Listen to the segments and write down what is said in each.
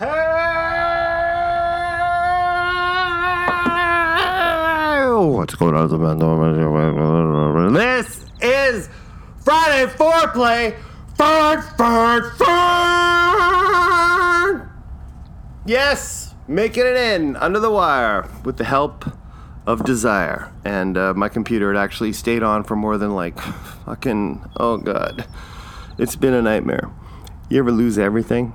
Hey! What's going on? This is Friday Foreplay. Fart, fart, fart! Yes, making it in under the wire with the help of desire. And uh, my computer had actually stayed on for more than like fucking, oh god. It's been a nightmare. You ever lose everything?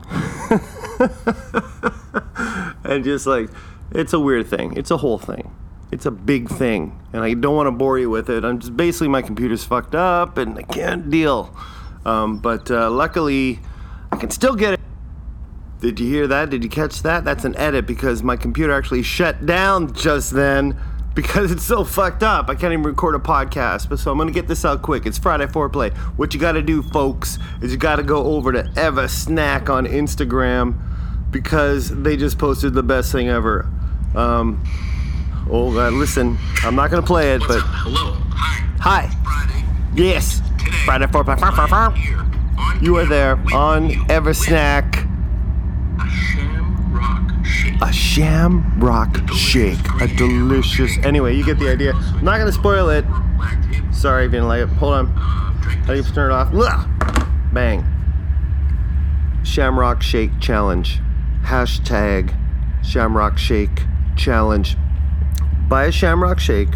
and just like it's a weird thing. It's a whole thing. It's a big thing, and I don't want to bore you with it. I'm just basically my computer's fucked up, and I can't deal. Um, but uh, luckily, I can still get it. Did you hear that? Did you catch that? That's an edit because my computer actually shut down just then because it's so fucked up. I can't even record a podcast. But so I'm gonna get this out quick. It's Friday foreplay. What you gotta do, folks, is you gotta go over to Ever Snack on Instagram because they just posted the best thing ever. Um, oh God, listen, I'm not gonna play it, but Hello. Hi. hi, Friday. yes, Today. Friday foreplay. You are there on Ever Snack. A shamrock shake. a delicious. Anyway, you get the idea. I'm not gonna spoil it. Sorry if you didn't like it. Hold on. How do you turn it off? Bang. Shamrock Shake Challenge. Hashtag Shamrock Shake Challenge. Buy a Shamrock Shake.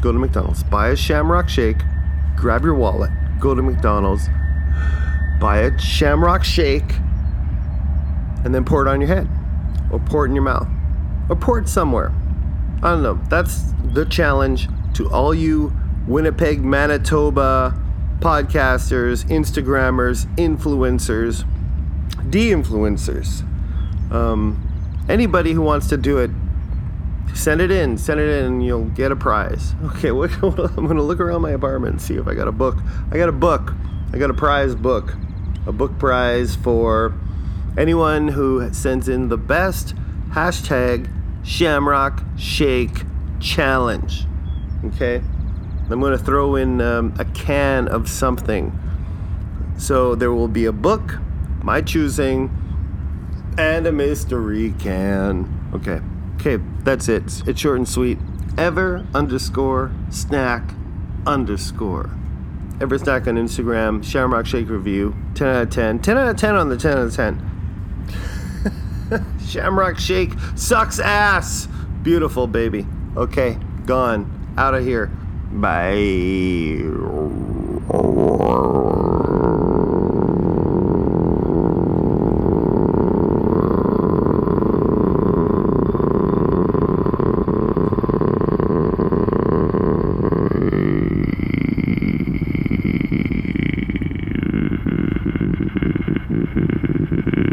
Go to McDonald's. Buy a Shamrock Shake. Grab your wallet. Go to McDonald's. Buy a Shamrock Shake. And then pour it on your head. Or pour it in your mouth. Or pour it somewhere. I don't know. That's the challenge to all you Winnipeg, Manitoba podcasters, Instagrammers, influencers, de influencers. Um, anybody who wants to do it, send it in. Send it in and you'll get a prize. Okay, what, I'm going to look around my apartment and see if I got a book. I got a book. I got a prize book. A book prize for anyone who sends in the best hashtag Shamrock Shake Challenge. Okay? I'm going to throw in um, a can of something. So there will be a book, my choosing, and a mystery can. Okay. Okay, that's it. It's short and sweet. Ever underscore snack underscore. Ever snack on Instagram, Shamrock Shake Review, 10 out of 10. 10 out of 10 on the 10 out of 10. Shamrock Shake sucks ass. Beautiful, baby. Okay, gone. Out of here. Bye. Mm-hmm.